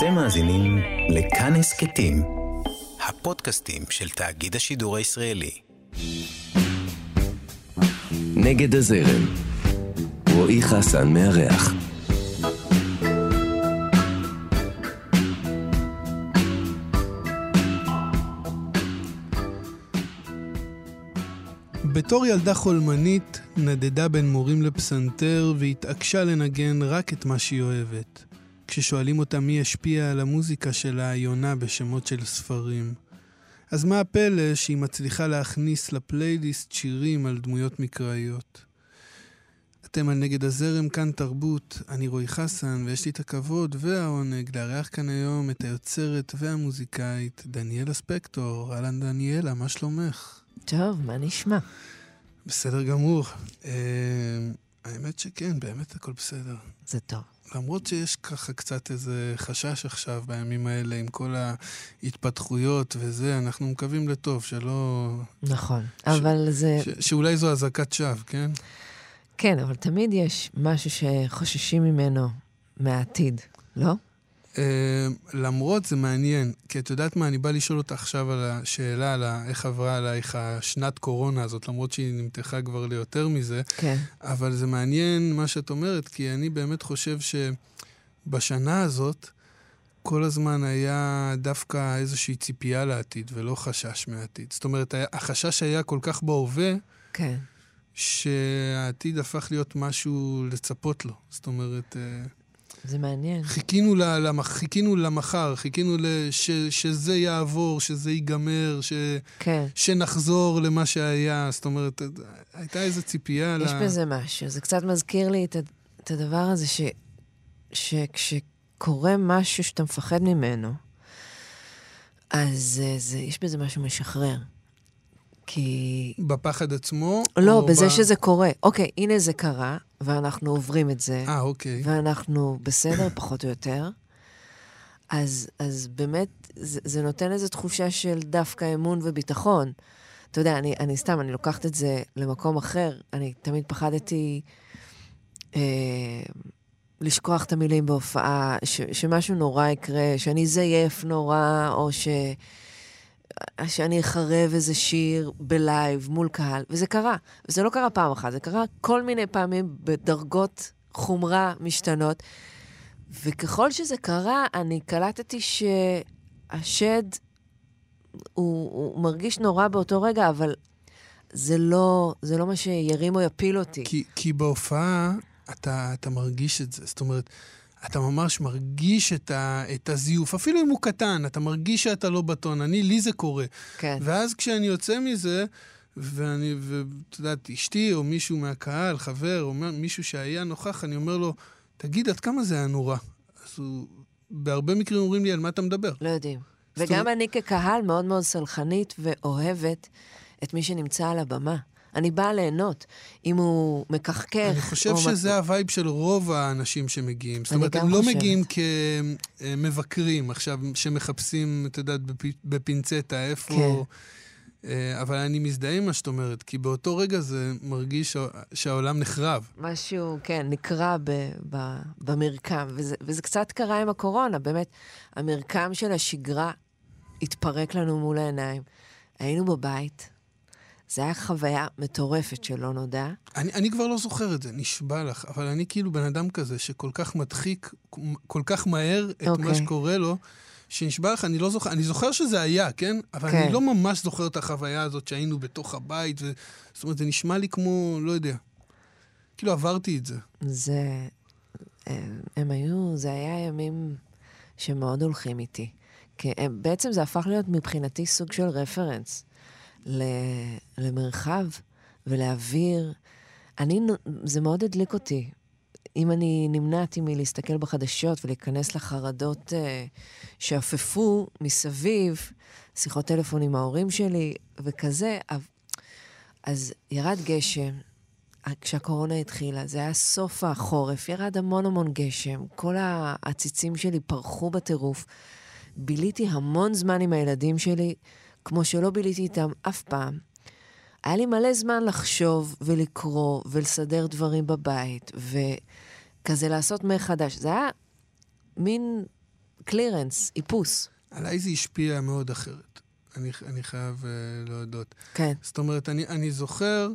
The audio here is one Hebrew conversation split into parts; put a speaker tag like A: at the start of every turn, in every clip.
A: אתם מאזינים לכאן הסכתים, הפודקאסטים של תאגיד השידור הישראלי.
B: נגד הזרם. רועי חסן מארח.
C: בתור ילדה חולמנית, נדדה בין מורים לפסנתר והתעקשה לנגן רק את מה שהיא אוהבת. כששואלים אותה מי השפיע על המוזיקה שלה, היא עונה בשמות של ספרים. אז מה הפלא שהיא מצליחה להכניס לפלייליסט שירים על דמויות מקראיות? אתם על נגד הזרם, כאן תרבות, אני רועי חסן, ויש לי את הכבוד והעונג לארח כאן היום את היוצרת והמוזיקאית דניאלה ספקטור. אהלן דניאלה, מה שלומך?
D: טוב, מה נשמע?
C: בסדר גמור. האמת שכן, באמת הכל בסדר.
D: זה טוב.
C: למרות שיש ככה קצת איזה חשש עכשיו בימים האלה עם כל ההתפתחויות וזה, אנחנו מקווים לטוב, שלא...
D: נכון, ש... אבל זה...
C: ש... שאולי זו אזעקת שווא, כן?
D: כן, אבל תמיד יש משהו שחוששים ממנו מהעתיד, לא?
C: אה, למרות זה מעניין, כי את יודעת מה, אני בא לשאול אותך עכשיו על השאלה, על איך עברה עלייך השנת קורונה הזאת, למרות שהיא נמתחה כבר ליותר מזה.
D: כן.
C: אבל זה מעניין מה שאת אומרת, כי אני באמת חושב שבשנה הזאת, כל הזמן היה דווקא איזושהי ציפייה לעתיד, ולא חשש מהעתיד. זאת אומרת, החשש היה כל כך בהווה,
D: כן.
C: שהעתיד הפך להיות משהו לצפות לו. זאת אומרת... אה,
D: זה מעניין.
C: חיכינו, למח, חיכינו למחר, חיכינו לש, שזה יעבור, שזה ייגמר, ש,
D: כן.
C: שנחזור למה שהיה. זאת אומרת, הייתה איזו ציפייה
D: יש לה... בזה משהו. זה קצת מזכיר לי את, את הדבר הזה ש, שכשקורה משהו שאתה מפחד ממנו, אז זה, יש בזה משהו משחרר. כי...
C: בפחד עצמו?
D: לא, בזה ב... שזה קורה. אוקיי, הנה זה קרה, ואנחנו עוברים את זה.
C: אה, אוקיי.
D: ואנחנו בסדר, פחות או יותר. אז, אז באמת, זה, זה נותן איזו תחושה של דווקא אמון וביטחון. אתה יודע, אני, אני סתם, אני לוקחת את זה למקום אחר. אני תמיד פחדתי אה, לשכוח את המילים בהופעה, ש, שמשהו נורא יקרה, שאני זייף נורא, או ש... שאני אחרב איזה שיר בלייב מול קהל, וזה קרה. וזה לא קרה פעם אחת, זה קרה כל מיני פעמים בדרגות חומרה משתנות. וככל שזה קרה, אני קלטתי שהשד, הוא, הוא מרגיש נורא באותו רגע, אבל זה לא, זה לא מה שירים או יפיל אותי.
C: כי, כי בהופעה אתה, אתה מרגיש את זה. זאת אומרת, אתה ממש מרגיש את, ה, את הזיוף, אפילו אם הוא קטן, אתה מרגיש שאתה לא בטון. אני, לי זה קורה.
D: כן.
C: ואז כשאני יוצא מזה, ואני, ואת יודעת, אשתי או מישהו מהקהל, חבר, או מישהו שהיה נוכח, אני אומר לו, תגיד, עד כמה זה היה נורא? אז הוא, בהרבה מקרים אומרים לי, על מה אתה מדבר?
D: לא יודעים. וגם אני כקהל מאוד מאוד סלחנית ואוהבת את מי שנמצא על הבמה. אני באה ליהנות. אם הוא מכחכח...
C: אני חושב שזה ה vibe של רוב האנשים שמגיעים. זאת אומרת, הם לא חושבת. מגיעים כמבקרים עכשיו, שמחפשים, את יודעת, בפינצטה, איפה... כן. אה, אבל אני מזדהה עם מה שאת אומרת, כי באותו רגע זה מרגיש שהעולם נחרב.
D: משהו, כן, נקרע ב, ב, במרקם, וזה, וזה קצת קרה עם הקורונה, באמת. המרקם של השגרה התפרק לנו מול העיניים. היינו בבית, זה היה חוויה מטורפת שלא נודע.
C: אני, אני כבר לא זוכר את זה, נשבע לך, אבל אני כאילו בן אדם כזה שכל כך מדחיק, כל כך מהר את okay. מה אוקיי. שקורה לו, שנשבע לך, אני לא זוכר, אני זוכר שזה היה, כן? אבל כן. אני לא ממש זוכר את החוויה הזאת שהיינו בתוך הבית, ו... זאת אומרת, זה נשמע לי כמו, לא יודע, כאילו עברתי את זה.
D: זה... הם, הם היו, זה היה ימים שמאוד הולכים איתי. כי הם, בעצם זה הפך להיות מבחינתי סוג של רפרנס. למרחב ולאוויר. אני, זה מאוד הדליק אותי. אם אני נמנעתי מלהסתכל בחדשות ולהיכנס לחרדות uh, שאפפו מסביב, שיחות טלפון עם ההורים שלי וכזה, אז ירד גשם, כשהקורונה התחילה, זה היה סוף החורף, ירד המון המון גשם, כל העציצים שלי פרחו בטירוף. ביליתי המון זמן עם הילדים שלי, כמו שלא ביליתי איתם אף פעם. היה לי מלא זמן לחשוב ולקרוא ולסדר דברים בבית, וכזה לעשות מחדש. זה היה מין clearance, איפוס.
C: עליי זה השפיע מאוד אחרת. אני, אני חייב uh, להודות.
D: כן.
C: זאת אומרת, אני, אני זוכר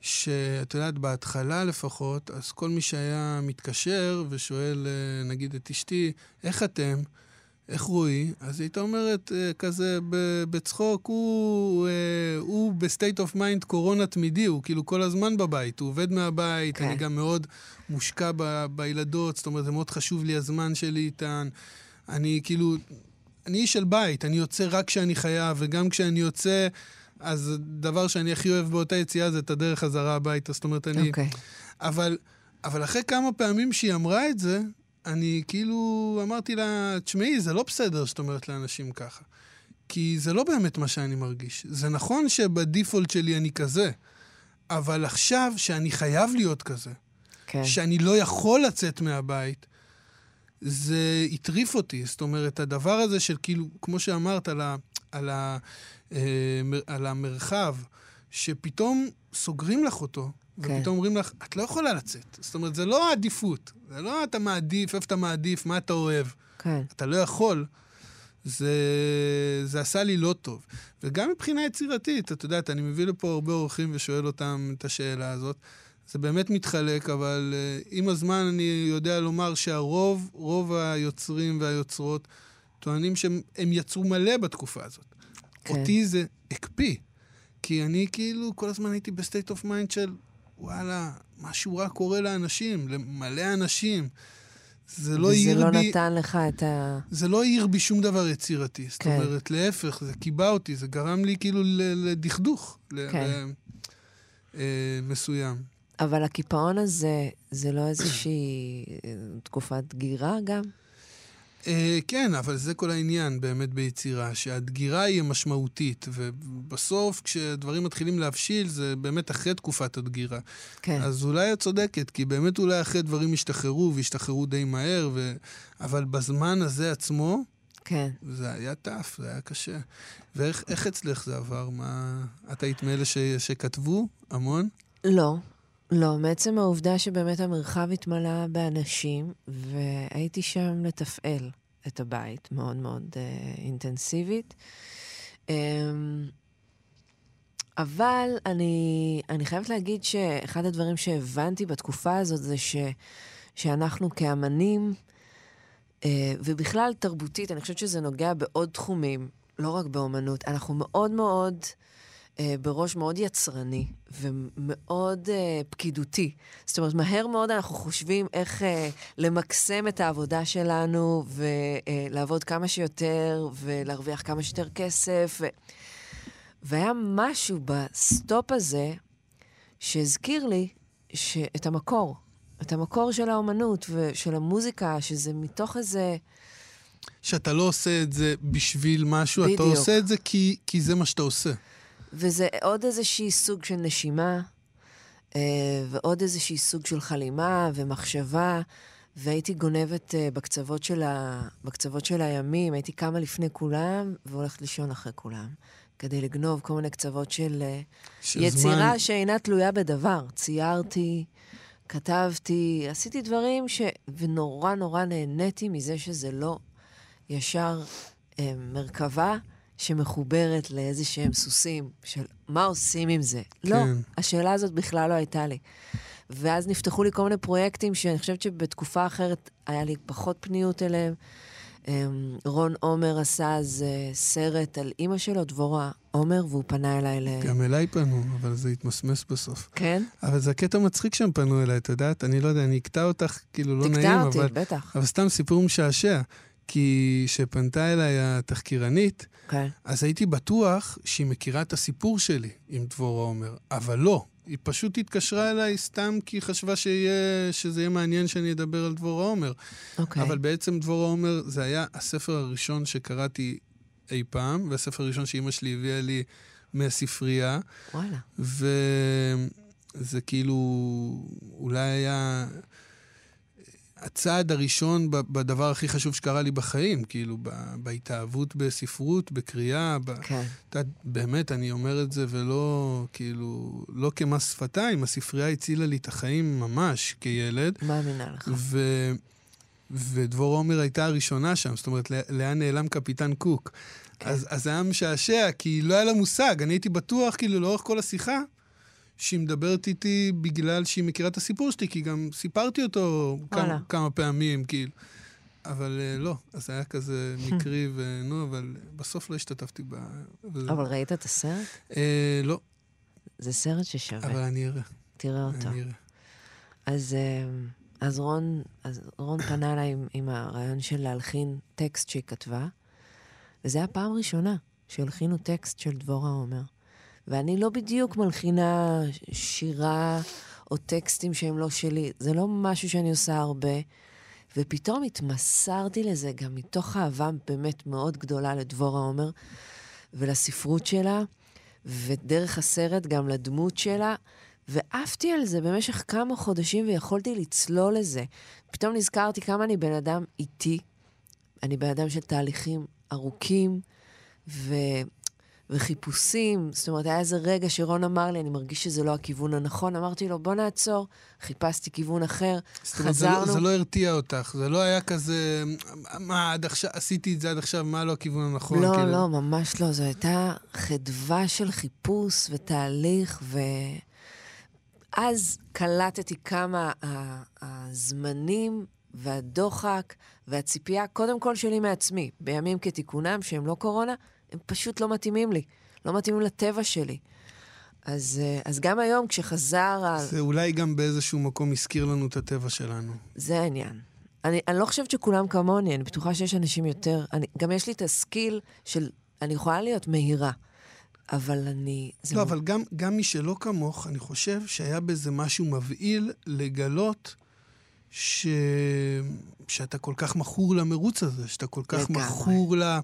C: שאת יודעת, בהתחלה לפחות, אז כל מי שהיה מתקשר ושואל, אה, נגיד את אשתי, איך אתם? איך רועי? אז היא הייתה אומרת אה, כזה בצחוק, הוא, אה, הוא ב state of mind קורונה תמידי, הוא כאילו כל הזמן בבית, הוא עובד מהבית, כן. אני גם מאוד מושקע ב, בילדות, זאת אומרת, זה מאוד חשוב לי הזמן שלי איתן. אני כאילו, אני איש של בית, אני יוצא רק כשאני חייב, וגם כשאני יוצא... אז הדבר שאני הכי אוהב באותה יציאה זה את הדרך חזרה הביתה. זאת אומרת, אני...
D: אוקיי. Okay.
C: אבל, אבל אחרי כמה פעמים שהיא אמרה את זה, אני כאילו אמרתי לה, תשמעי, זה לא בסדר שאת אומרת לאנשים ככה. כי זה לא באמת מה שאני מרגיש. זה נכון שבדיפולט שלי אני כזה, אבל עכשיו שאני חייב להיות כזה, כן. שאני לא יכול לצאת מהבית, זה הטריף אותי. זאת אומרת, הדבר הזה של כאילו, כמו שאמרת, על, ה, על, ה, אה, על המרחב, שפתאום סוגרים לך אותו. ופתאום אומרים לך, את לא יכולה לצאת. זאת אומרת, זה לא העדיפות. זה לא אתה מעדיף, איפה אתה מעדיף, מה אתה אוהב.
D: כן.
C: אתה לא יכול. זה, זה עשה לי לא טוב. וגם מבחינה יצירתית, את יודעת, אני מביא לפה הרבה אורחים ושואל אותם את השאלה הזאת. זה באמת מתחלק, אבל uh, עם הזמן אני יודע לומר שהרוב, רוב היוצרים והיוצרות טוענים שהם יצרו מלא בתקופה הזאת. כן. אותי זה הקפיא, כי אני כאילו כל הזמן הייתי ב state of mind של וואלה, משהו רע קורה לאנשים, למלא אנשים. זה לא העיר
D: לא
C: בי...
D: וזה לא נתן לך את ה...
C: זה לא העיר בי שום דבר יצירתי. זאת כן. אומרת, להפך, זה קיבע אותי, זה גרם לי כאילו לדכדוך. כן. ל... אה, מסוים.
D: אבל הקיפאון הזה, זה לא איזושהי תקופת דגירה גם?
C: Uh, כן, אבל זה כל העניין באמת ביצירה, שהדגירה היא המשמעותית, ובסוף כשדברים מתחילים להבשיל, זה באמת אחרי תקופת הדגירה. כן. אז אולי את צודקת, כי באמת אולי אחרי דברים ישתחררו, וישתחררו די מהר, ו... אבל בזמן הזה עצמו,
D: כן.
C: זה היה טף, זה היה קשה. ואיך אצלך זה עבר? מה... את היית מאלה ש... שכתבו המון?
D: לא. לא, מעצם העובדה שבאמת המרחב התמלא באנשים, והייתי שם לתפעל את הבית מאוד מאוד uh, אינטנסיבית. Um, אבל אני, אני חייבת להגיד שאחד הדברים שהבנתי בתקופה הזאת זה ש, שאנחנו כאמנים, uh, ובכלל תרבותית, אני חושבת שזה נוגע בעוד תחומים, לא רק באומנות, אנחנו מאוד מאוד... אה, בראש מאוד יצרני ומאוד אה, פקידותי. זאת אומרת, מהר מאוד אנחנו חושבים איך אה, למקסם את העבודה שלנו ולעבוד כמה שיותר ולהרוויח כמה שיותר כסף. ו... והיה משהו בסטופ הזה שהזכיר לי ש... את המקור, את המקור של האומנות ושל המוזיקה, שזה מתוך איזה...
C: שאתה לא עושה את זה בשביל משהו, בדיוק. אתה עושה את זה כי, כי זה מה שאתה עושה.
D: וזה עוד איזשהי סוג של נשימה, אה, ועוד איזשהי סוג של חלימה ומחשבה, והייתי גונבת אה, בקצוות של, ה... בקצוות של הימים, הייתי קמה לפני כולם והולכת לישון אחרי כולם, כדי לגנוב כל מיני קצוות של, אה, של יצירה זמן... שאינה תלויה בדבר. ציירתי, כתבתי, עשיתי דברים ש... ונורא נורא נהניתי מזה שזה לא ישר אה, מרכבה. שמחוברת לאיזה שהם סוסים, של מה עושים עם זה. לא, כן. לא, השאלה הזאת בכלל לא הייתה לי. ואז נפתחו לי כל מיני פרויקטים שאני חושבת שבתקופה אחרת היה לי פחות פניות אליהם. אמ, רון עומר עשה אז אה, סרט על אימא שלו, דבורה עומר, והוא פנה אליי ל...
C: גם אליי פנו, אבל זה התמסמס בסוף.
D: כן?
C: אבל זה הקטע מצחיק שהם פנו אליי, את יודעת? אני לא יודע, אני אקטע אותך, כאילו לא נעים, אבל...
D: תקטע אותי, בטח.
C: אבל סתם סיפור משעשע. כי כשפנתה אליי התחקירנית,
D: okay. כן.
C: אז הייתי בטוח שהיא מכירה את הסיפור שלי עם דבורה עומר, אבל לא. היא פשוט התקשרה אליי סתם כי היא חשבה שיה, שזה יהיה מעניין שאני אדבר על דבורה עומר.
D: Okay. אוקיי.
C: אבל בעצם דבורה עומר זה היה הספר הראשון שקראתי אי פעם, והספר הראשון שאימא שלי הביאה לי מהספרייה.
D: וואלה.
C: וזה כאילו, אולי היה... הצעד הראשון בדבר הכי חשוב שקרה לי בחיים, כאילו, בהתאהבות בספרות, בקריאה.
D: כן.
C: ב... באמת, אני אומר את זה ולא, כאילו, לא כמס שפתיים, הספרייה הצילה לי את החיים ממש כילד.
D: מאמינה לך.
C: ו... ודבורה עומר הייתה הראשונה שם, זאת אומרת, לאן נעלם קפיטן קוק. כן. אז, אז זה היה משעשע, כי לא היה לה מושג. אני הייתי בטוח, כאילו, לאורך כל השיחה, שהיא מדברת איתי בגלל שהיא מכירה את הסיפור שלי, כי גם סיפרתי אותו כמה, כמה פעמים, כאילו. אבל uh, לא, אז היה כזה מקרי ונו, אבל בסוף לא השתתפתי ב...
D: אבל ראית את הסרט?
C: Uh, לא.
D: זה סרט ששווה.
C: אבל אני אראה.
D: תראה אותו.
C: אני אראה.
D: אז, uh, אז, רון, אז רון פנה אליי עם, עם הרעיון של להלחין טקסט שהיא כתבה, וזו הייתה פעם ראשונה שהלחינו טקסט של דבורה עומר. ואני לא בדיוק מלחינה שירה או טקסטים שהם לא שלי, זה לא משהו שאני עושה הרבה. ופתאום התמסרתי לזה גם מתוך אהבה באמת מאוד גדולה לדבורה עומר ולספרות שלה, ודרך הסרט גם לדמות שלה, ועפתי על זה במשך כמה חודשים ויכולתי לצלול לזה. פתאום נזכרתי כמה אני בן אדם איטי, אני בן אדם של תהליכים ארוכים, ו... וחיפושים. זאת אומרת, היה איזה רגע שרון אמר לי, אני מרגיש שזה לא הכיוון הנכון. אמרתי לו, בוא נעצור. חיפשתי כיוון אחר, חזרנו.
C: זה לא, זה לא הרתיע אותך, זה לא היה כזה, מה, עד עכשיו, עשיתי את זה עד עכשיו, מה לא הכיוון הנכון?
D: לא, כאילו... לא, ממש לא. זו הייתה חדווה של חיפוש ותהליך, ואז קלטתי כמה הזמנים והדוחק והציפייה, קודם כל שלי מעצמי, בימים כתיקונם, שהם לא קורונה, הם פשוט לא מתאימים לי, לא מתאימים לטבע שלי. אז, אה, אז גם היום, כשחזר...
C: זה אולי גם באיזשהו מקום הזכיר לנו את הטבע שלנו.
D: זה העניין. אני, אני לא חושבת שכולם כמוני, אני בטוחה שיש אנשים יותר... אני, גם יש לי את הסקיל של... אני יכולה להיות מהירה, אבל אני...
C: לא, מ... אבל גם, גם מי שלא כמוך, אני חושב שהיה בזה משהו מבהיל לגלות ש... שאתה כל כך מכור למרוץ הזה, שאתה כל כך לגמרי. מכור ל... לה...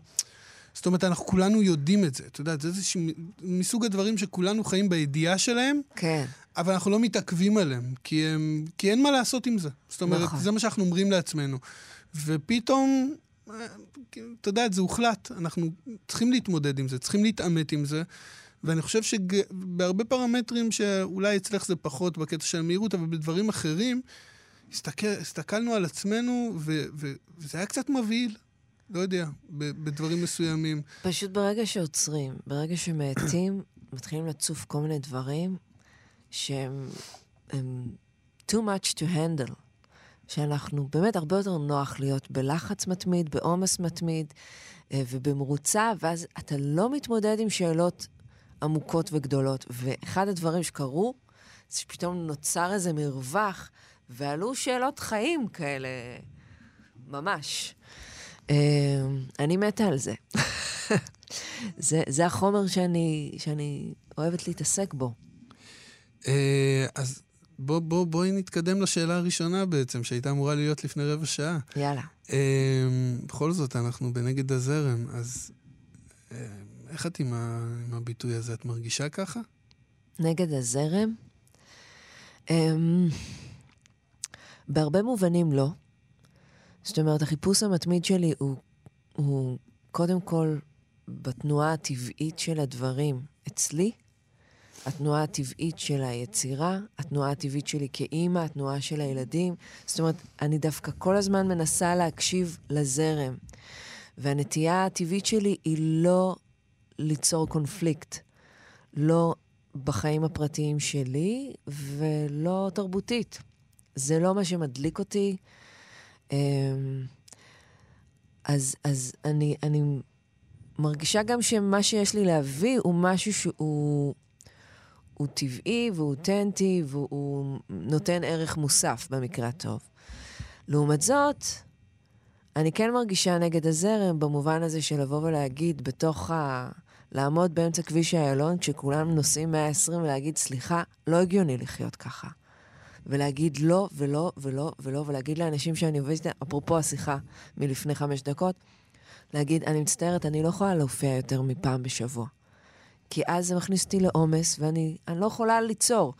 C: זאת אומרת, אנחנו כולנו יודעים את זה. את יודעת, זה איזשהו מסוג הדברים שכולנו חיים בידיעה שלהם,
D: כן.
C: אבל אנחנו לא מתעכבים עליהם, כי, הם, כי אין מה לעשות עם זה. זאת אומרת, נכון. זה מה שאנחנו אומרים לעצמנו. ופתאום, אתה יודע, זה הוחלט. אנחנו צריכים להתמודד עם זה, צריכים להתעמת עם זה. ואני חושב שבהרבה פרמטרים שאולי אצלך זה פחות בקטע של המהירות, אבל בדברים אחרים, הסתכל, הסתכלנו על עצמנו, ו, וזה היה קצת מבהיל. לא יודע, בדברים מסוימים.
D: פשוט ברגע שעוצרים, ברגע שמאטים, מתחילים לצוף כל מיני דברים שהם הם too much to handle. שאנחנו, באמת הרבה יותר נוח להיות בלחץ מתמיד, בעומס מתמיד אה, ובמרוצה, ואז אתה לא מתמודד עם שאלות עמוקות וגדולות. ואחד הדברים שקרו, זה שפתאום נוצר איזה מרווח, ועלו שאלות חיים כאלה, ממש. אמ, אני מתה על זה. זה, זה החומר שאני, שאני אוהבת להתעסק בו.
C: אה, אז בוא, בוא, בואי נתקדם לשאלה הראשונה בעצם, שהייתה אמורה להיות לפני רבע שעה.
D: יאללה.
C: אמ, בכל זאת, אנחנו בנגד הזרם, אז אה, איך את עם, ה, עם הביטוי הזה? את מרגישה ככה?
D: נגד הזרם? אמ, בהרבה מובנים לא. זאת אומרת, החיפוש המתמיד שלי הוא, הוא קודם כל בתנועה הטבעית של הדברים אצלי, התנועה הטבעית של היצירה, התנועה הטבעית שלי כאימא, התנועה של הילדים. זאת אומרת, אני דווקא כל הזמן מנסה להקשיב לזרם. והנטייה הטבעית שלי היא לא ליצור קונפליקט. לא בחיים הפרטיים שלי ולא תרבותית. זה לא מה שמדליק אותי, אז, אז אני, אני מרגישה גם שמה שיש לי להביא הוא משהו שהוא הוא טבעי והוא אותנטי והוא נותן ערך מוסף במקרה הטוב. לעומת זאת, אני כן מרגישה נגד הזרם במובן הזה של לבוא ולהגיד בתוך ה... לעמוד באמצע כביש איילון כשכולם נוסעים 120 ולהגיד, סליחה, לא הגיוני לחיות ככה. ולהגיד לא ולא ולא ולא, ולהגיד לאנשים שאני עובדת אפרופו השיחה מלפני חמש דקות, להגיד, אני מצטערת, אני לא יכולה להופיע יותר מפעם בשבוע. כי אז זה מכניס אותי לעומס, ואני לא יכולה ליצור.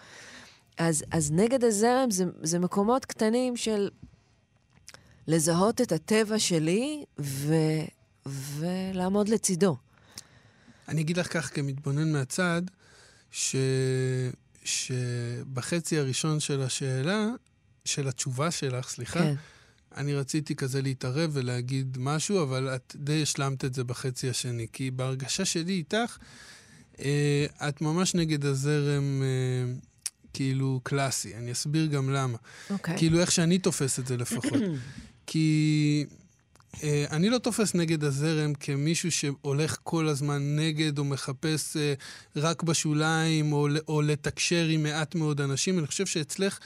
D: אז, אז נגד הזרם זה, זה מקומות קטנים של לזהות את הטבע שלי ו, ולעמוד לצידו.
C: אני אגיד לך כך כמתבונן מהצד, ש... שבחצי הראשון של השאלה, של התשובה שלך, סליחה, כן. אני רציתי כזה להתערב ולהגיד משהו, אבל את די השלמת את זה בחצי השני. כי בהרגשה שלי איתך, אה, את ממש נגד הזרם אה, כאילו קלאסי. אני אסביר גם למה.
D: אוקיי.
C: כאילו איך שאני תופס את זה לפחות. כי אני לא תופס נגד הזרם כמישהו שהולך כל הזמן נגד או מחפש אה, רק בשוליים או, או לתקשר עם מעט מאוד אנשים. אני חושב שאצלך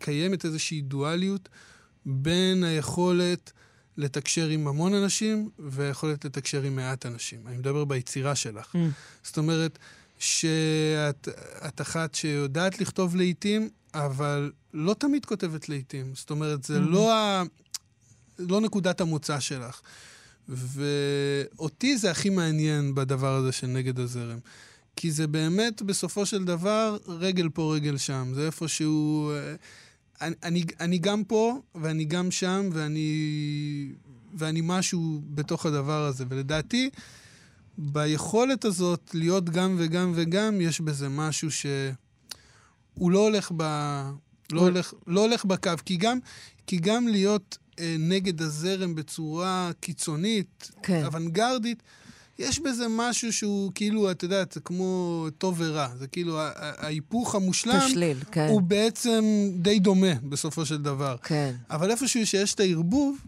C: קיימת איזושהי דואליות בין היכולת לתקשר עם המון אנשים והיכולת לתקשר עם מעט אנשים. אני מדבר ביצירה שלך. Mm. זאת אומרת, שאת אחת שיודעת לכתוב לעיתים, אבל לא תמיד כותבת לעיתים. זאת אומרת, זה mm-hmm. לא, ה... לא נקודת המוצא שלך. ואותי זה הכי מעניין בדבר הזה של נגד הזרם. כי זה באמת, בסופו של דבר, רגל פה, רגל שם. זה איפשהו... אה, אני, אני, אני גם פה, ואני גם שם, ואני, ואני משהו בתוך הדבר הזה. ולדעתי, ביכולת הזאת להיות גם וגם וגם, יש בזה משהו שהוא לא הולך ב... לא הולך, לא הולך בקו, כי גם, כי גם להיות נגד הזרם בצורה קיצונית, כן. אוונגרדית, יש בזה משהו שהוא כאילו, את יודעת, זה כמו טוב ורע. זה כאילו, ההיפוך המושלם,
D: תשליל, כן.
C: הוא בעצם די דומה בסופו של דבר.
D: כן.
C: אבל איפשהו שיש את הערבוב,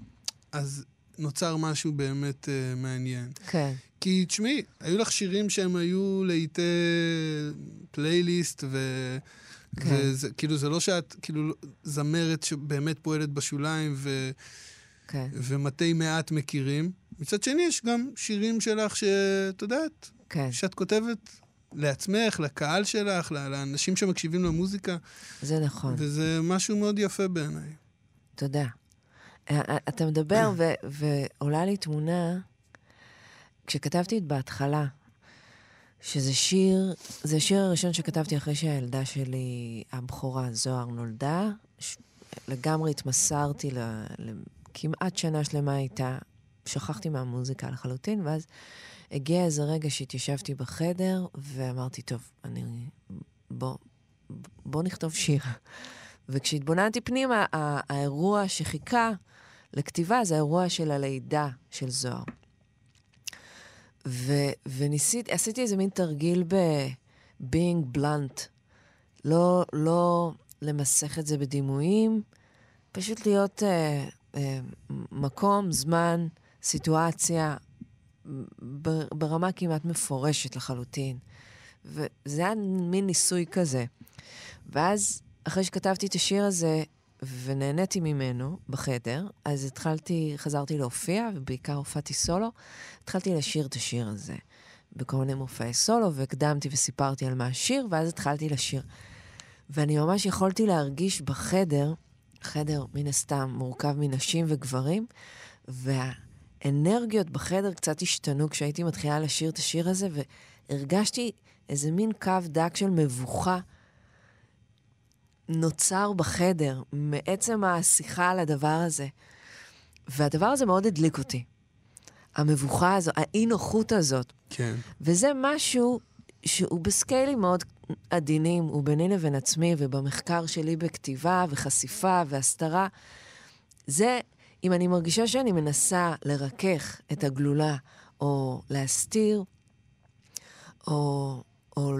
C: אז נוצר משהו באמת uh, מעניין.
D: כן.
C: כי תשמעי, היו לך שירים שהם היו לעיתי פלייליסט, ו... כן. וזה, כאילו, זה לא שאת, כאילו, זמרת שבאמת פועלת בשוליים, ו... כן. ומתי מעט מכירים. מצד שני, יש גם שירים שלך שאת יודעת, כן. שאת כותבת לעצמך, לקהל שלך, לאנשים שמקשיבים למוזיקה.
D: זה נכון.
C: וזה משהו מאוד יפה בעיניי.
D: תודה. אה, אה, אתה מדבר ו- ועולה לי תמונה, כשכתבתי את בהתחלה, שזה שיר, זה השיר הראשון שכתבתי אחרי שהילדה שלי, הבכורה, זוהר, נולדה. ש- לגמרי התמסרתי ל- לכמעט שנה שלמה איתה. שכחתי מהמוזיקה לחלוטין, ואז הגיע איזה רגע שהתיישבתי בחדר, ואמרתי, טוב, אני... בוא, בוא נכתוב שיר. וכשהתבוננתי פנימה, האירוע שחיכה לכתיבה זה האירוע של הלידה של זוהר. ו- וניסיתי, עשיתי איזה מין תרגיל ב-being blunt. לא, לא למסך את זה בדימויים, פשוט להיות אה, אה, מקום, זמן, סיטואציה, ברמה כמעט מפורשת לחלוטין. וזה היה מין ניסוי כזה. ואז, אחרי שכתבתי את השיר הזה, ונהניתי ממנו בחדר, אז התחלתי, חזרתי להופיע, ובעיקר הופעתי סולו, התחלתי לשיר את השיר הזה בכל מיני מופעי סולו, והקדמתי וסיפרתי על מה השיר, ואז התחלתי לשיר. ואני ממש יכולתי להרגיש בחדר, חדר מן הסתם מורכב מנשים וגברים, והאנרגיות בחדר קצת השתנו כשהייתי מתחילה לשיר את השיר הזה, והרגשתי איזה מין קו דק של מבוכה נוצר בחדר מעצם השיחה על הדבר הזה. והדבר הזה מאוד הדליק אותי. המבוכה הזו, האי-נוחות הזאת.
C: כן.
D: וזה משהו שהוא בסקיילים מאוד עדינים, הוא ביני לבין עצמי, ובמחקר שלי בכתיבה וחשיפה והסתרה. זה, אם אני מרגישה שאני מנסה לרכך את הגלולה, או להסתיר, או, או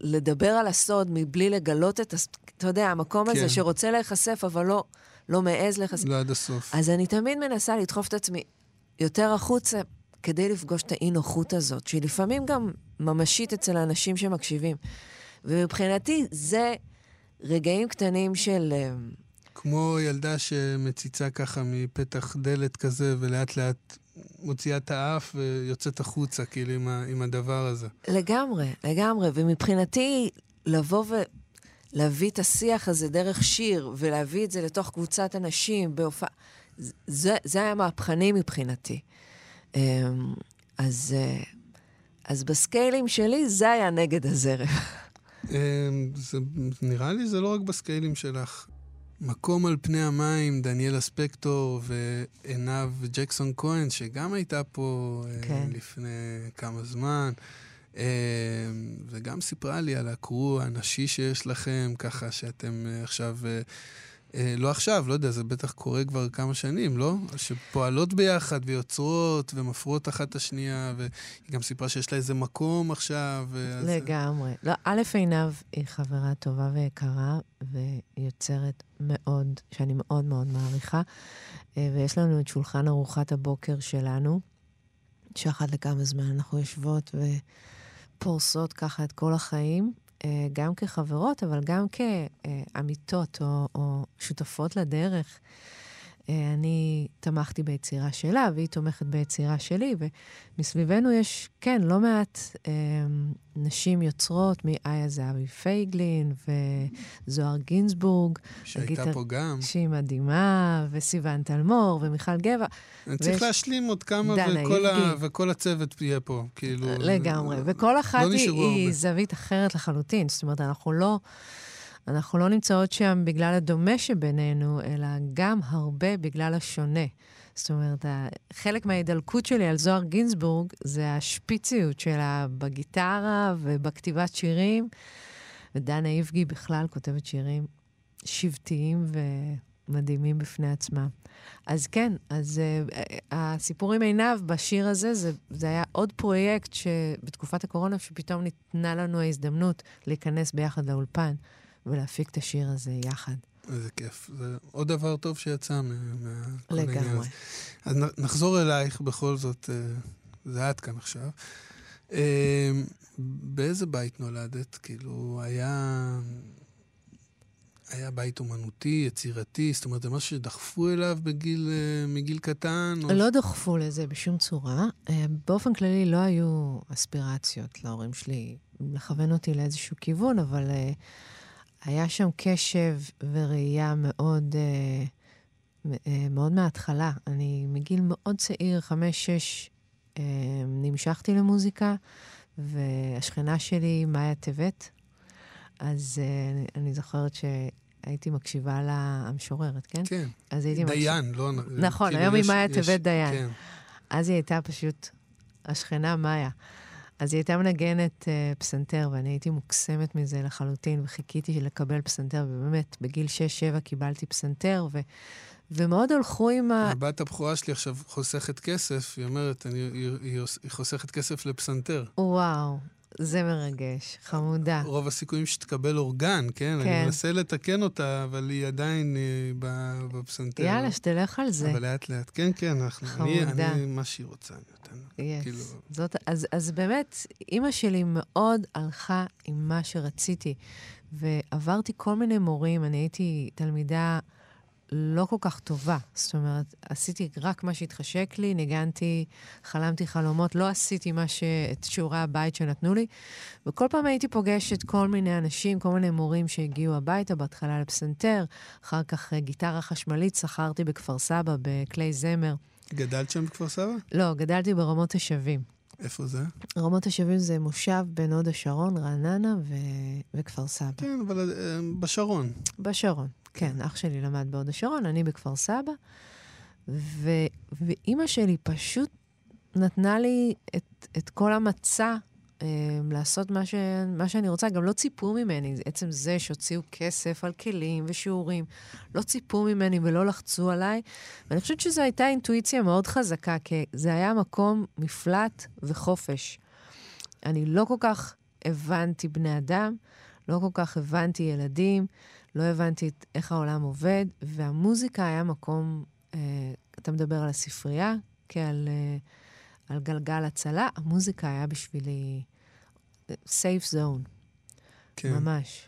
D: לדבר על הסוד מבלי לגלות את, אתה יודע, המקום כן. הזה שרוצה להיחשף, אבל לא, לא מעז להיחשף.
C: לא עד הסוף.
D: אז אני תמיד מנסה לדחוף את עצמי יותר החוצה, כדי לפגוש את האי-נוחות הזאת, שהיא לפעמים גם ממשית אצל האנשים שמקשיבים. ומבחינתי זה רגעים קטנים של... אה,
C: כמו ילדה שמציצה ככה מפתח דלת כזה, ולאט לאט מוציאה את האף ויוצאת החוצה, כאילו, עם, ה, עם הדבר הזה.
D: לגמרי, לגמרי. ומבחינתי, לבוא ולהביא את השיח הזה דרך שיר, ולהביא את זה לתוך קבוצת אנשים בהופעה, זה, זה היה מהפכני מבחינתי. אמ, אז, אה, אז בסקיילים שלי, זה היה נגד הזרם.
C: אמ, זה, נראה לי זה לא רק בסקיילים שלך. מקום על פני המים, דניאלה ספקטור ועינב ג'קסון כהן, שגם הייתה פה אה, כן. לפני כמה זמן, אה, וגם סיפרה לי על הקרו הנשי שיש לכם, ככה שאתם עכשיו אה, לא עכשיו, לא יודע, זה בטח קורה כבר כמה שנים, לא? שפועלות ביחד ויוצרות ומפרות אחת את השנייה, והיא גם סיפרה שיש לה איזה מקום עכשיו. ואז...
D: לגמרי. לא, א', עינב היא חברה טובה ויקרה, ויוצרת מאוד, שאני מאוד מאוד מעריכה. אה, ויש לנו את שולחן ארוחת הבוקר שלנו, שאחת לכמה זמן אנחנו יושבות ופורסות ככה את כל החיים, אה, גם כחברות, אבל גם כעמיתות או, או שותפות לדרך. אה, אני תמכתי ביצירה שלה, והיא תומכת ביצירה שלי, ומסביבנו יש, כן, לא מעט אה, נשים יוצרות, מאיה זהבי פייגלין וזוהר גינזבורג.
C: שהייתה הגיטר... פה גם.
D: שהיא מדהימה, וסיוון טלמור, ומיכל גבע.
C: אני צריך ויש... להשלים עוד כמה, וכל, ה... וכל הצוות יהיה פה, כאילו...
D: לגמרי, וכל אחת לא היא, היא זווית אחרת לחלוטין. זאת אומרת, אנחנו לא... אנחנו לא נמצאות שם בגלל הדומה שבינינו, אלא גם הרבה בגלל השונה. זאת אומרת, חלק מההידלקות שלי על זוהר גינזבורג זה השפיציות שלה בגיטרה ובכתיבת שירים. ודנה איבגי בכלל כותבת שירים שבטיים ומדהימים בפני עצמם. אז כן, אז uh, הסיפור עם עינב בשיר הזה, זה, זה היה עוד פרויקט שבתקופת הקורונה, שפתאום ניתנה לנו ההזדמנות להיכנס ביחד לאולפן. ולהפיק את השיר הזה יחד.
C: איזה כיף. זה עוד דבר טוב שיצא
D: מהכל העניין הזה. לגמרי.
C: אז נחזור אלייך בכל זאת, אה, זה את כאן עכשיו. אה, באיזה בית נולדת? כאילו, היה... היה בית אומנותי, יצירתי, זאת אומרת, זה משהו שדחפו אליו בגיל, אה, מגיל קטן?
D: או... לא דחפו לזה בשום צורה. באופן כללי לא היו אספירציות להורים שלי לכוון אותי לאיזשהו כיוון, אבל היה שם קשב וראייה מאוד, אה, אה, מאוד מההתחלה. אני מגיל מאוד צעיר, חמש-שש, אה, נמשכתי למוזיקה, והשכנה שלי, מאיה טבת, אז אני זוכרת ש... הייתי מקשיבה לה, המשוררת, כן?
C: כן. אז הייתי דיין, מקשיב... לא...
D: נכון, כאילו היום היא מאיה טבת דיין. כן. אז היא הייתה פשוט השכנה מאיה. אז היא הייתה מנגנת uh, פסנתר, ואני הייתי מוקסמת מזה לחלוטין, וחיכיתי לקבל פסנתר, ובאמת, בגיל 6-7 קיבלתי פסנתר, ו... ומאוד הלכו עם ה...
C: הבת הבכורה שלי עכשיו חוסכת כסף, היא אומרת, אני, היא, היא, היא חוסכת כסף לפסנתר.
D: וואו, זה מרגש, חמודה.
C: רוב הסיכויים שתקבל אורגן, כן? כן. אני מנסה לתקן אותה, אבל היא עדיין אה, בפסנתר.
D: יאללה, שתלך על זה.
C: אבל לאט-לאט. כן, כן, אנחנו... חמודה. אני, אני, מה שהיא רוצה, אני נותן.
D: Yes. כאילו... זאת, אז, אז באמת, אימא שלי מאוד הלכה עם מה שרציתי, ועברתי כל מיני מורים. אני הייתי תלמידה... לא כל כך טובה. זאת אומרת, עשיתי רק מה שהתחשק לי, ניגנתי, חלמתי חלומות, לא עשיתי מה ש... את שיעורי הבית שנתנו לי. וכל פעם הייתי פוגשת כל מיני אנשים, כל מיני מורים שהגיעו הביתה, בהתחלה לפסנתר, אחר כך אה, גיטרה חשמלית, שכרתי בכפר סבא, בכלי זמר.
C: גדלת שם בכפר סבא?
D: לא, גדלתי ברמות השבים.
C: איפה זה?
D: רמות השבים זה מושב בין הוד השרון, רעננה ו... וכפר סבא.
C: כן, אבל uh, בשרון.
D: בשרון. כן, אח שלי למד בהוד השרון, אני בכפר סבא, ו- ואימא שלי פשוט נתנה לי את, את כל המצע אה, לעשות מה, ש- מה שאני רוצה. גם לא ציפו ממני, עצם זה שהוציאו כסף על כלים ושיעורים, לא ציפו ממני ולא לחצו עליי. ואני חושבת שזו הייתה אינטואיציה מאוד חזקה, כי זה היה מקום מפלט וחופש. אני לא כל כך הבנתי בני אדם, לא כל כך הבנתי ילדים. לא הבנתי איך העולם עובד, והמוזיקה היה מקום, אה, אתה מדבר על הספרייה כעל אה, על גלגל הצלה, המוזיקה היה בשבילי אה, זון. כן. ממש.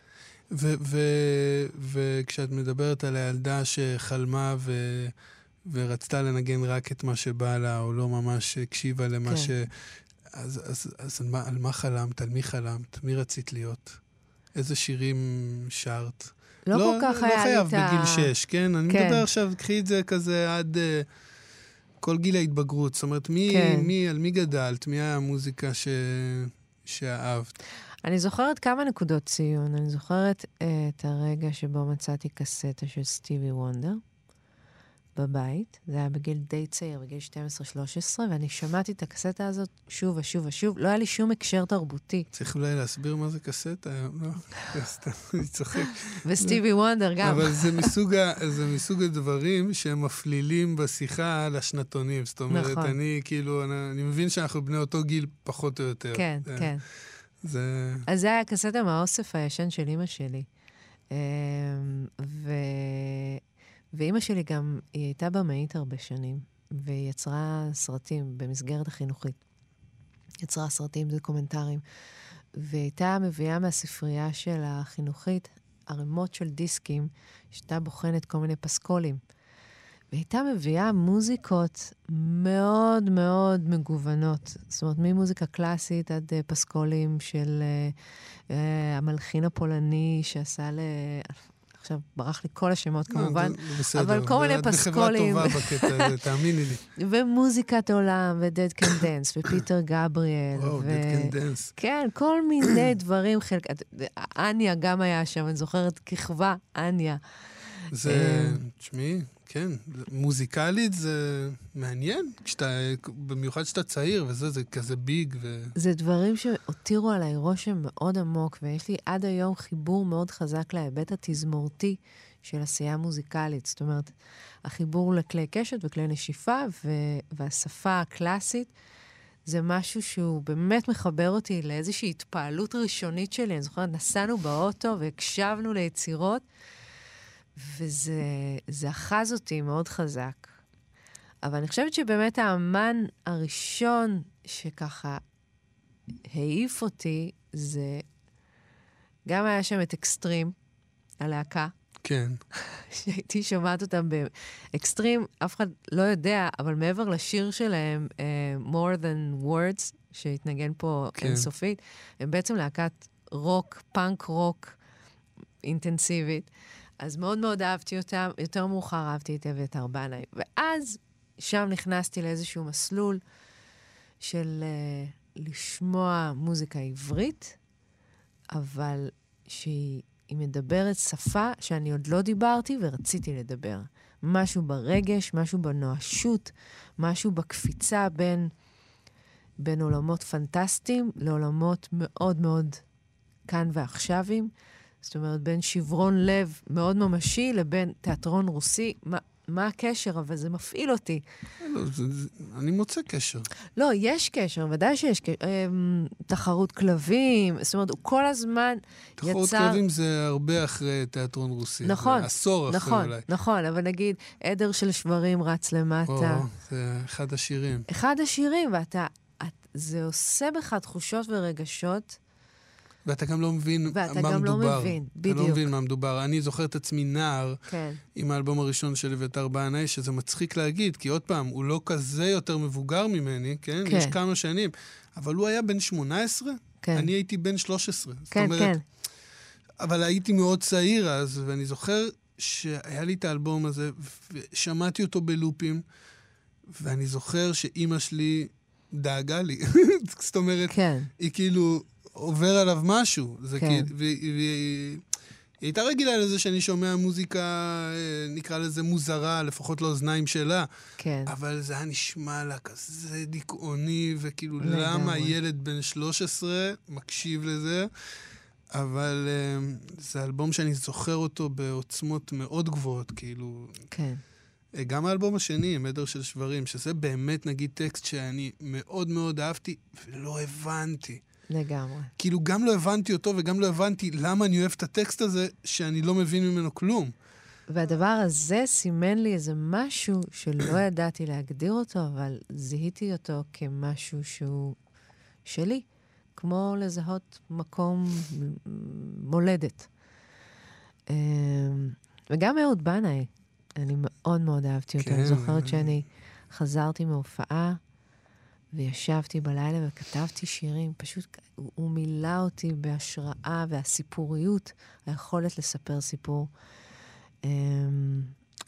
C: וכשאת מדברת על הילדה שחלמה ו... ורצתה לנגן רק את מה שבא לה, או לא ממש הקשיבה למה כן. ש... אז, אז, אז על, מה, על מה חלמת? על מי חלמת? מי רצית להיות? איזה שירים שרת?
D: לא, לא כל כך לא היה
C: לי את ה... לא חייב בגיל שש, כן? אני כן. מדבר עכשיו, קחי את זה כזה עד uh, כל גיל ההתבגרות. זאת אומרת, מי, כן. מי, על מי גדלת? מי היה המוזיקה ש... שאהבת?
D: אני זוכרת כמה נקודות ציון. אני זוכרת uh, את הרגע שבו מצאתי קסטה של סטיבי וונדר. בבית, זה היה בגיל די צעיר, בגיל 12-13, ואני שמעתי את הקסטה הזאת שוב ושוב ושוב. לא היה לי שום הקשר תרבותי.
C: צריך אולי להסביר מה זה קסטה היום, לא? סתם, אני צוחק.
D: וסטיבי וונדר גם.
C: אבל זה מסוג, ה, זה מסוג הדברים שהם מפלילים בשיחה לשנתונים. זאת אומרת,
D: נכון.
C: אני כאילו, אני, אני מבין שאנחנו בני אותו גיל פחות או יותר.
D: כן,
C: זה,
D: כן.
C: זה...
D: אז זה היה קסטה מהאוסף הישן של אימא שלי. אמ, ו... ואימא שלי גם, היא הייתה במאית הרבה שנים, והיא יצרה סרטים במסגרת החינוכית. יצרה סרטים דוקומנטריים, והיא הייתה מביאה מהספרייה של החינוכית ערימות של דיסקים, שהייתה בוחנת כל מיני פסקולים. והייתה מביאה מוזיקות מאוד מאוד מגוונות. זאת אומרת, ממוזיקה קלאסית עד uh, פסקולים של uh, uh, המלחין הפולני שעשה ל... עכשיו, ברח לי כל השמות כמובן,
C: לא, בסדר.
D: אבל כל מיני
C: את בחברה
D: פסקולים.
C: טובה בקטע הזה, תאמיני לי.
D: ומוזיקת עולם, ו-Dead Can Dance, ופיטר גבריאל.
C: וואו,
D: ו...
C: Dead Can Dance.
D: כן, כל מיני דברים. חלק... אניה גם היה שם, אני זוכרת ככבה, אניה.
C: זה, תשמעי, כן, מוזיקלית זה מעניין, כשאתה, במיוחד כשאתה צעיר וזה, זה כזה ביג. ו...
D: זה דברים שהותירו עליי רושם מאוד עמוק, ויש לי עד היום חיבור מאוד חזק להיבט התזמורתי של עשייה מוזיקלית. זאת אומרת, החיבור לכלי קשת וכלי נשיפה ו- והשפה הקלאסית, זה משהו שהוא באמת מחבר אותי לאיזושהי התפעלות ראשונית שלי. אני זוכרת, נסענו באוטו והקשבנו ליצירות. וזה אחז אותי מאוד חזק. אבל אני חושבת שבאמת האמן הראשון שככה העיף אותי, זה... גם היה שם את אקסטרים, הלהקה.
C: כן.
D: שהייתי שומעת אותם באקסטרים, אף אחד לא יודע, אבל מעבר לשיר שלהם, uh, More Than Words, שהתנגן פה כן. אינסופית, הם בעצם להקת רוק, פאנק רוק אינטנסיבית. אז מאוד מאוד אהבתי אותם, יותר מאוחר אהבתי את אביתר בנאי. ואז שם נכנסתי לאיזשהו מסלול של uh, לשמוע מוזיקה עברית, אבל שהיא מדברת שפה שאני עוד לא דיברתי ורציתי לדבר. משהו ברגש, משהו בנואשות, משהו בקפיצה בין, בין עולמות פנטסטיים לעולמות מאוד מאוד כאן ועכשווים. זאת אומרת, בין שברון לב מאוד ממשי לבין תיאטרון רוסי. מה, מה הקשר? אבל זה מפעיל אותי.
C: לא, זה, זה, אני מוצא קשר.
D: לא, יש קשר, ודאי שיש קשר. אמ, תחרות כלבים, זאת אומרת, הוא כל הזמן
C: תחרות
D: יצר...
C: תחרות כלבים זה הרבה אחרי תיאטרון רוסי.
D: נכון.
C: זה עשור
D: נכון,
C: אחרי אולי.
D: נכון, אבל נגיד, עדר של שברים רץ למטה.
C: או, זה אחד השירים.
D: אחד השירים, ואתה... את, זה עושה בך תחושות ורגשות.
C: ואתה גם לא מבין
D: ואתה
C: מה
D: גם
C: מדובר.
D: לא מבין, בדיוק.
C: אתה לא מבין מה מדובר. אני זוכר את עצמי נער,
D: כן.
C: עם האלבום הראשון של אביתר בנאי, שזה מצחיק להגיד, כי עוד פעם, הוא לא כזה יותר מבוגר ממני, כן?
D: כן.
C: יש כמה שנים, אבל הוא היה בן 18,
D: כן.
C: אני הייתי בן 13.
D: כן,
C: אומרת,
D: כן.
C: אבל הייתי מאוד צעיר אז, ואני זוכר שהיה לי את האלבום הזה, ושמעתי אותו בלופים, ואני זוכר שאימא שלי דאגה לי. זאת אומרת,
D: כן.
C: היא כאילו עובר עליו משהו. זה
D: כן.
C: כאילו, והיא, הייתה רגילה לזה שאני שומע מוזיקה, אה, נקרא לזה מוזרה, לפחות לאוזניים שלה.
D: כן.
C: אבל זה היה נשמע לה כזה דיכאוני, וכאילו,
D: לגמרי.
C: למה ילד בן 13 מקשיב לזה? אבל uh, זה אלבום שאני זוכר אותו בעוצמות מאוד גבוהות, כאילו...
D: כן.
C: אה, גם האלבום השני, עם עדר של שברים, שזה באמת, נגיד, טקסט שאני מאוד מאוד אהבתי, ולא הבנתי.
D: לגמרי.
C: כאילו, גם לא הבנתי אותו וגם לא הבנתי למה אני אוהב את הטקסט הזה, שאני לא מבין ממנו כלום.
D: והדבר הזה סימן לי איזה משהו שלא ידעתי להגדיר אותו, אבל זיהיתי אותו כמשהו שהוא שלי, כמו לזהות מקום מולדת. אמ, וגם אהוד בנאי, אני מאוד מאוד אהבתי אותו.
C: כן.
D: אני זוכרת שאני חזרתי מהופעה וישבתי בלילה וכתבתי שירים. פשוט, הוא, מילא אותי בהשראה והסיפוריות, היכולת לספר סיפור. אמ,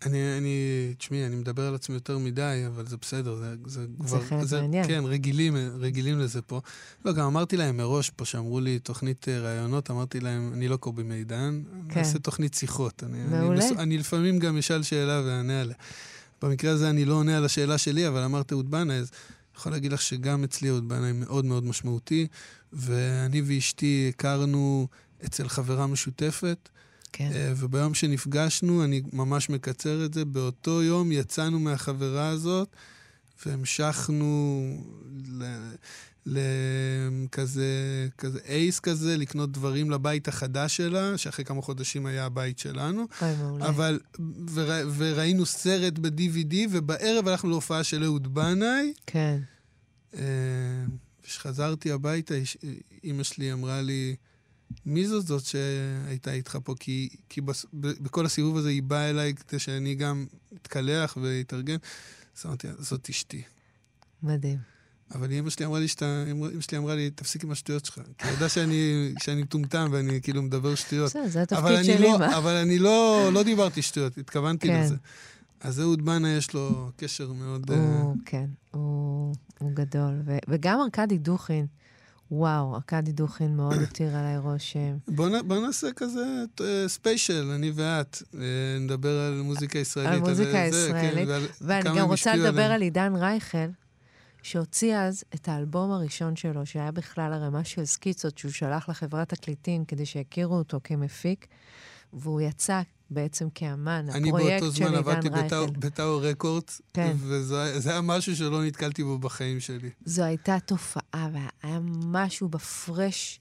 C: אני, אני, תשמעי, אני מדבר על עצמי יותר מדי, אבל זה בסדר, זה, זה כבר...
D: חלק מהעניין.
C: כן, רגילים, רגילים לזה פה. לא, גם אמרתי להם מראש פה, שאמרו לי תוכנית אה, ראיונות, אמרתי להם, אני לא קובי מידן,
D: כן.
C: אני אעשה תוכנית שיחות. אני,
D: מעולה.
C: אני, אני לפעמים גם אשאל שאלה ואענה עליה. במקרה הזה אני לא עונה על השאלה שלי, אבל אמרת אהוד בנאי, אז יכול להגיד לך שגם אצלי אהוד בנאי מאוד מאוד משמעותי, ואני ואשתי הכרנו אצל חברה משותפת.
D: כן.
C: אה, וביום שנפגשנו, אני ממש מקצר את זה, באותו יום יצאנו מהחברה הזאת והמשכנו לכזה כזה אייס כזה, לקנות דברים לבית החדש שלה, שאחרי כמה חודשים היה הבית שלנו.
D: אוי, מעולה.
C: אבל, ורא, וראינו סרט ב-DVD, ובערב הלכנו להופעה של אהוד בנאי.
D: כן.
C: אה, כשחזרתי הביתה, אימא שלי אמרה לי, מי זאת זאת שהייתה איתך פה? כי, כי בס, ב, בכל הסיבוב הזה היא באה אליי כדי שאני גם אתקלח ואתארגן. אז אמרתי, זאת אשתי.
D: מדהים.
C: אבל אמא שלי אמרה לי, שאתה, אמא שלי אמרה לי, תפסיק עם השטויות שלך. כי היא ידעה שאני, מטומטם ואני כאילו מדבר שטויות.
D: בסדר, זה התפקיד של
C: לא,
D: אימא.
C: אבל אני לא, לא דיברתי שטויות, התכוונתי
D: כן.
C: לזה. אז אהוד בנאי יש לו קשר מאוד...
D: הוא, כן, הוא, הוא גדול. ו, וגם ארכדי דוכין, וואו, ארכדי דוכין מאוד הותיר עליי רושם.
C: בוא, נ, בוא נעשה כזה אה, ספיישל, אני ואת. אה, נדבר על מוזיקה ישראלית.
D: מוזיקה
C: זה,
D: הישראלית,
C: כן, ועל
D: ואני גם רוצה לדבר
C: עליהם.
D: על עידן רייכל, שהוציא אז את האלבום הראשון שלו, שהיה בכלל ערימה של סקיצות שהוא שלח לחברת תקליטים כדי שיכירו אותו כמפיק, והוא יצא בעצם כאמן,
C: אני
D: הפרויקט
C: באותו
D: של
C: זמן
D: עידן
C: עבדתי
D: רייכל.
C: בטאו- בטאו רקורדס,
D: כן.
C: וזה זה היה משהו שלא נתקלתי בו בחיים שלי.
D: זו הייתה תופעה, והיה משהו בפרש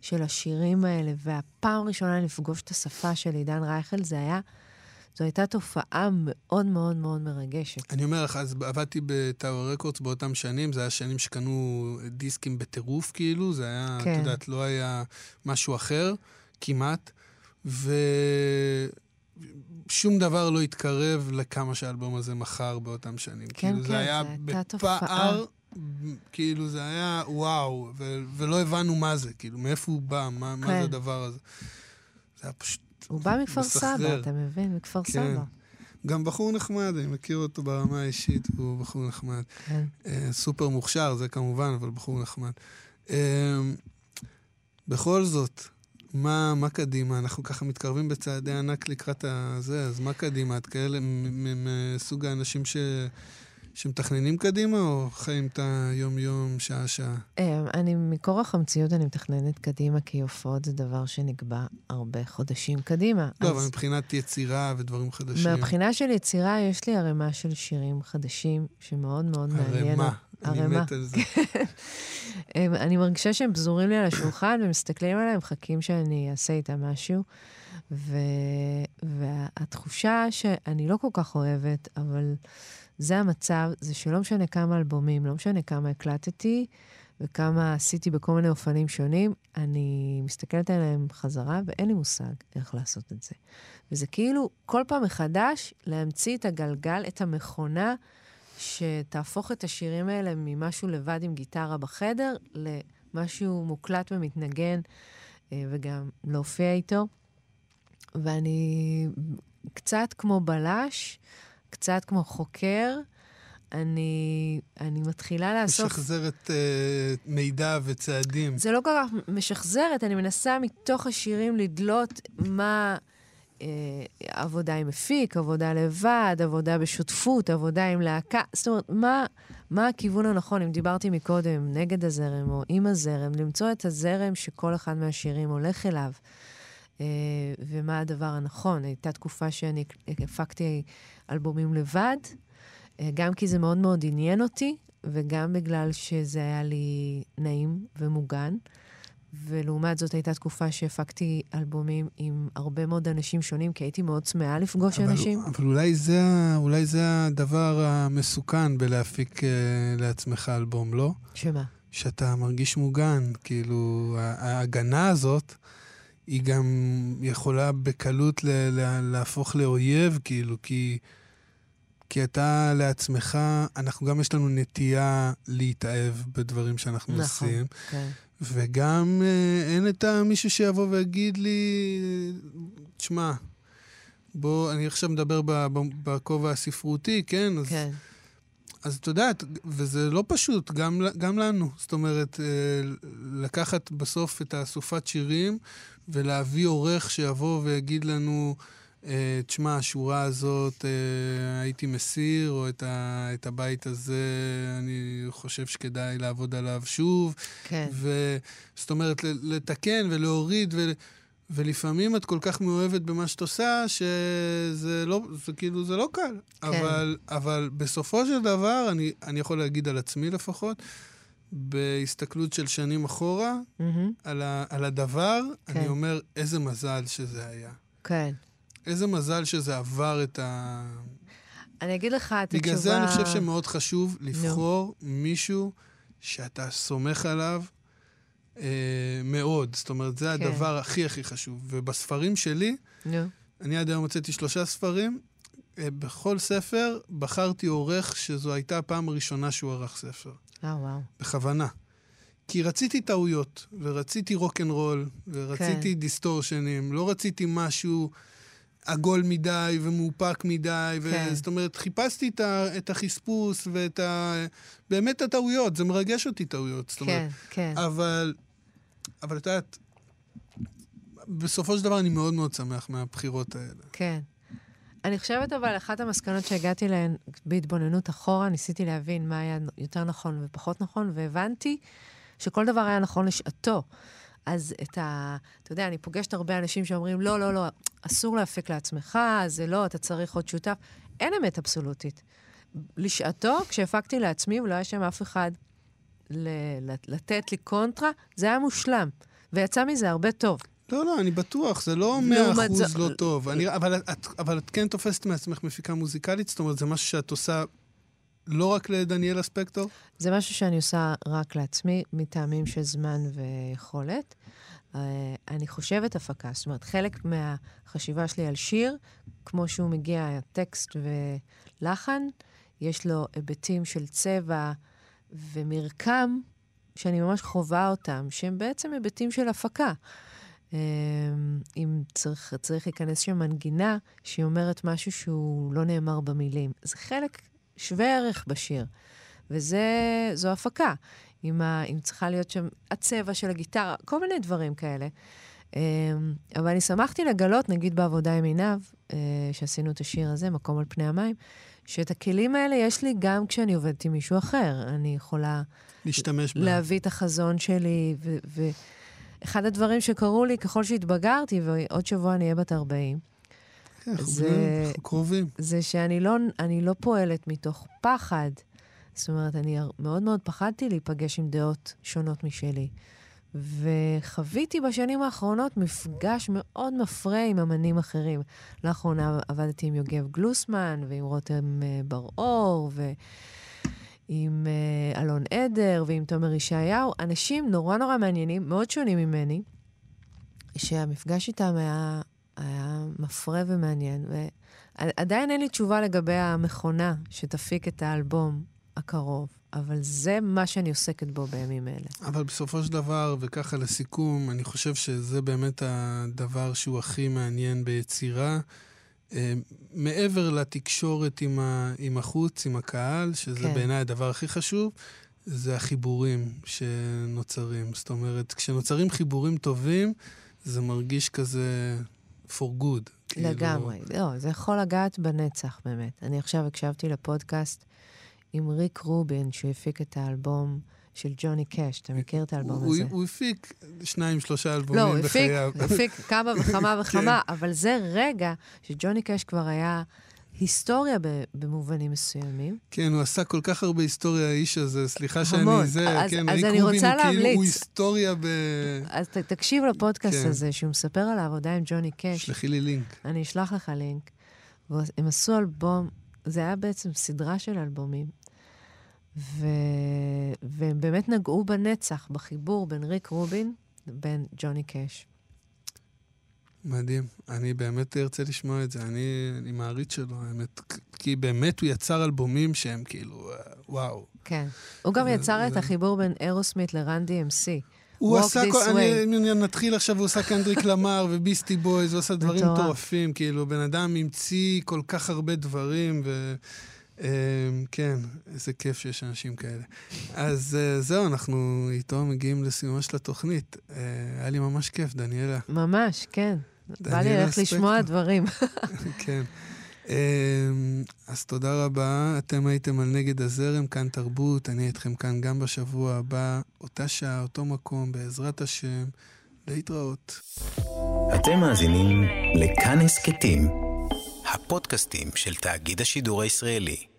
D: של השירים האלה, והפעם הראשונה לפגוש את השפה של עידן רייכל, זה היה, זו הייתה תופעה מאוד מאוד מאוד מרגשת.
C: אני אומר לך, אז עבדתי בטאו רקורדס באותם שנים, זה היה שנים שקנו דיסקים בטירוף, כאילו, זה היה,
D: כן.
C: את יודעת, לא היה משהו אחר, כמעט, ושום דבר לא התקרב לכמה שהאלבום הזה מכר באותם שנים.
D: כן,
C: כאילו,
D: כן,
C: זה היה. בפער, כאילו, זה היה וואו, ו- ולא הבנו מה זה, כאילו, מאיפה הוא בא, מה, מה
D: כן.
C: זה הדבר הזה. זה היה פשוט
D: הוא בא מכפר סבא. אתה מבין? מכפר
C: כן.
D: סבא.
C: גם בחור נחמד, אני מכיר אותו ברמה האישית, הוא בחור נחמד.
D: כן.
C: אה, סופר מוכשר, זה כמובן, אבל בחור נחמד. אה, בכל זאת, מה, מה קדימה? אנחנו ככה מתקרבים בצעדי ענק לקראת הזה, אז מה קדימה? את כאלה מסוג האנשים ש... שמתכננים קדימה, או חיים את היום-יום, שעה-שעה?
D: אה, אני, מכורח המציאות אני מתכננת קדימה, כי הופעות זה דבר שנקבע הרבה חודשים קדימה.
C: לא,
D: אז
C: אבל מבחינת יצירה ודברים חדשים.
D: מהבחינה של יצירה, יש לי ערימה של שירים חדשים, שמאוד מאוד מעניין.
C: ערימה. אני. מת על זה.
D: אני מרגישה שהם פזורים לי על השולחן ומסתכלים עליהם, מחכים שאני אעשה איתם משהו. ו... והתחושה שאני לא כל כך אוהבת, אבל זה המצב, זה שלא משנה כמה אלבומים, לא משנה כמה הקלטתי וכמה עשיתי בכל מיני אופנים שונים, אני מסתכלת עליהם חזרה ואין לי מושג איך לעשות את זה. וזה כאילו כל פעם מחדש להמציא את הגלגל, את המכונה שתהפוך את השירים האלה ממשהו לבד עם גיטרה בחדר למשהו מוקלט ומתנגן אה, וגם להופיע איתו. ואני קצת כמו בלש, קצת כמו חוקר. אני, אני מתחילה לאסוף...
C: משחזרת אה, מידע וצעדים.
D: זה לא כל כך משחזרת, אני מנסה מתוך השירים לדלות מה עבודה עם מפיק, עבודה לבד, עבודה בשותפות, עבודה עם להקה. זאת אומרת, מה, מה הכיוון הנכון, אם דיברתי מקודם, נגד הזרם או עם הזרם, למצוא את הזרם שכל אחד מהשירים הולך אליו. אה, ומה הדבר הנכון. הייתה תקופה שאני הפקתי אלבומים לבד, אה, גם כי זה מאוד מאוד עניין אותי, וגם בגלל שזה היה לי נעים ומוגן. ולעומת זאת הייתה תקופה שהפקתי אלבומים עם הרבה מאוד אנשים שונים, כי הייתי מאוד צמאה לפגוש
C: אבל,
D: אנשים.
C: אבל אולי זה, אולי זה הדבר המסוכן בלהפיק אה, לעצמך אלבום, לא?
D: שמה?
C: שאתה מרגיש מוגן. כאילו, ההגנה הזאת, היא גם יכולה בקלות ל- ל- להפוך לאויב, כאילו, כי, כי אתה לעצמך, אנחנו גם יש לנו נטייה להתאהב בדברים שאנחנו
D: נכון,
C: עושים.
D: כן.
C: וגם אה, אין את מישהו שיבוא ויגיד לי, תשמע, בוא, אני עכשיו מדבר בכובע הספרותי, כן? אז,
D: כן.
C: אז את יודעת, וזה לא פשוט, גם, גם לנו. זאת אומרת, אה, לקחת בסוף את האסופת שירים ולהביא עורך שיבוא ויגיד לנו, תשמע, השורה הזאת אה, הייתי מסיר, או את, ה, את הבית הזה, אני חושב שכדאי לעבוד עליו שוב.
D: כן.
C: ו, זאת אומרת, לתקן ולהוריד, ו, ולפעמים את כל כך מאוהבת במה שאת עושה, שזה לא, זה כאילו, זה לא קל.
D: כן.
C: אבל, אבל בסופו של דבר, אני, אני יכול להגיד על עצמי לפחות, בהסתכלות של שנים אחורה,
D: מהמם.
C: על, ה, על הדבר,
D: כן.
C: אני אומר, איזה מזל שזה היה.
D: כן.
C: איזה מזל שזה עבר את ה...
D: אני אגיד לך את התשובה...
C: בגלל זה אני חושב שמאוד חשוב לבחור מישהו שאתה סומך עליו אה, מאוד. זאת אומרת, זה
D: כן.
C: הדבר הכי הכי חשוב. ובספרים שלי,
D: נו,
C: אני עד היום הוצאתי שלושה ספרים. אה, בכל ספר בחרתי עורך שזו הייתה הפעם הראשונה שהוא ערך ספר.
D: אה, וואו.
C: בכוונה. כי רציתי טעויות, ורציתי רוקנרול, ורציתי
D: כן.
C: דיסטורשנים, לא רציתי משהו עגול מדי ומאופק מדי,
D: כן.
C: ו... זאת אומרת, חיפשתי את, ה... את החספוס ואת ה... באמת הטעויות, זה מרגש אותי טעויות. זאת אומרת,
D: כן, כן.
C: אבל, אבל את יודעת, בסופו של דבר אני מאוד מאוד שמח מהבחירות האלה.
D: כן. אני חושבת אבל, אחת המסקנות שהגעתי להן בהתבוננות אחורה, ניסיתי להבין מה היה יותר נכון ופחות נכון, והבנתי שכל דבר היה נכון לשעתו. אז את ה... אתה יודע, אני פוגשת הרבה אנשים שאומרים, לא, לא, לא, אסור להפיק לעצמך, זה לא, אתה צריך עוד שותף. אין אמת אבסולוטית. לשעתו, כשהפקתי לעצמי, ולא היה שם אף אחד ל- לתת לי קונטרה, זה היה מושלם. ויצא מזה הרבה טוב.
C: לא, לא, אני בטוח, זה לא מאה
D: לעומת
C: אחוז
D: זו-
C: לא טוב. אני, אבל, את, אבל את כן תופסת מעצמך מפיקה מוזיקלית? זאת אומרת, זה משהו שאת עושה לא רק לדניאלה ספקטור?
D: זה משהו שאני עושה רק לעצמי, מטעמים של זמן ויכולת. אה, אני חושבת הפקה, זאת אומרת, חלק מהחשיבה שלי על שיר, כמו שהוא מגיע, טקסט ולחן, יש לו היבטים של צבע ומרקם, שאני ממש חווה אותם, שהם בעצם היבטים של הפקה. אה, אם צריך, צריך להיכנס שם מנגינה שהיא אומרת משהו שהוא לא נאמר במילים. זה חלק שווה ערך בשיר. וזו הפקה. אם, ה, אם צריכה להיות שם הצבע של הגיטרה, כל מיני דברים כאלה. Um, אבל אני שמחתי לגלות, נגיד בעבודה עם עינב, uh, שעשינו את השיר הזה, מקום על פני המים, שאת הכלים האלה יש לי גם כשאני עובדת עם מישהו אחר. אני יכולה
C: להשתמש בהם.
D: להביא את החזון שלי, ואחד הדברים שקרו לי ככל שהתבגרתי, ועוד שבוע אני אהיה בת 40,
C: כן,
D: זה-
C: אנחנו קרובים.
D: זה שאני לא, לא פועלת מתוך פחד. זאת אומרת, אני מאוד מאוד פחדתי להיפגש עם דעות שונות משלי. וחוויתי בשנים האחרונות מפגש מאוד מפרה עם אמנים אחרים. לאחרונה עבדתי עם יוגב גלוסמן ועם רותם אה, בר-אור ועם אה, אלון עדר ועם תומר ישעיהו. אנשים נורא נורא מעניינים, מאוד שונים ממני, שהמפגש איתם היה, היה מפרה ומעניין. ועדיין אין לי תשובה לגבי המכונה שתפיק את האלבום הקרוב, אבל זה מה שאני עוסקת בו בימים אלה.
C: אבל בסופו של דבר, וככה לסיכום, אני חושב שזה באמת הדבר שהוא הכי מעניין ביצירה. אה, מעבר לתקשורת עם, ה, עם החוץ, עם הקהל, שזה
D: כן.
C: בעיניי הדבר הכי חשוב, זה החיבורים שנוצרים. זאת אומרת, כשנוצרים חיבורים טובים, זה מרגיש כזה for good. כאילו-
D: לגמרי. לא, זה יכול לגעת בנצח, באמת. אני עכשיו הקשבתי לפודקאסט עם ריק רובין, שהוא הפיק את האלבום של ג'וני קאש. אתה מכיר את האלבום
C: הוא,
D: הזה?
C: הוא הפיק שניים, שלושה אלבומים
D: לא, הוא הפיק,
C: בחייו.
D: הפיק כמה וכמה וכמה, אבל זה רגע שג'וני קאש כבר היה היסטוריה במובנים מסוימים.
C: כן, הוא עשה כל כך הרבה היסטוריה, האיש הזה, סליחה
D: המון.
C: שאני זה,
D: אז-
C: כן,
D: אז אני רוצה
C: כאילו,
D: להמליץ.
C: הוא היסטוריה ב...
D: אז ת, תקשיב לפודקאסט
C: כן.
D: הזה, שהוא מספר על העבודה עם ג'וני קאש.
C: שלחי לי לינק.
D: אני אשלח לך לינק. והם עשו אלבום, זה היה בעצם סדרה של אלבומים, ו... והם באמת נגעו בנצח, בחיבור בין ריק רובין לבין ג'וני קאש.
C: מדהים. אני באמת ארצה לשמוע את זה. אני, אני מעריץ שלו, האמת. כי באמת הוא יצר אלבומים שהם כאילו, אה, וואו.
D: כן. הוא גם
C: זה-
D: יצר את
C: זה-
D: החיבור בין אירוסמית לרנדי אמסי.
C: הוא עשה, כל. אני, אני נתחיל עכשיו, הוא עשה קנדריק למר וביסטי בויז, הוא עשה דברים. מטורפים, כאילו, בן אדם המציא כל כך הרבה דברים, ו... אה, כן, איזה כיף שיש אנשים כאלה. אז אה, זהו, אנחנו איתו מגיעים לסיומה של התוכנית. אה, היה לי ממש כיף, דניאלה.
D: ממש, כן. בא לי ללכת לשמוע דברים.
C: כן. אמ, אז תודה רבה, אתם הייתם על נגד הזרם, כאן תרבות, אני אתכם כאן גם בשבוע הבא, אותה שעה, אותו מקום, בעזרת השם, להתראות.
A: אתם מאזינים לכאן הסכתים, הפודקאסטים של תאגיד השידור הישראלי.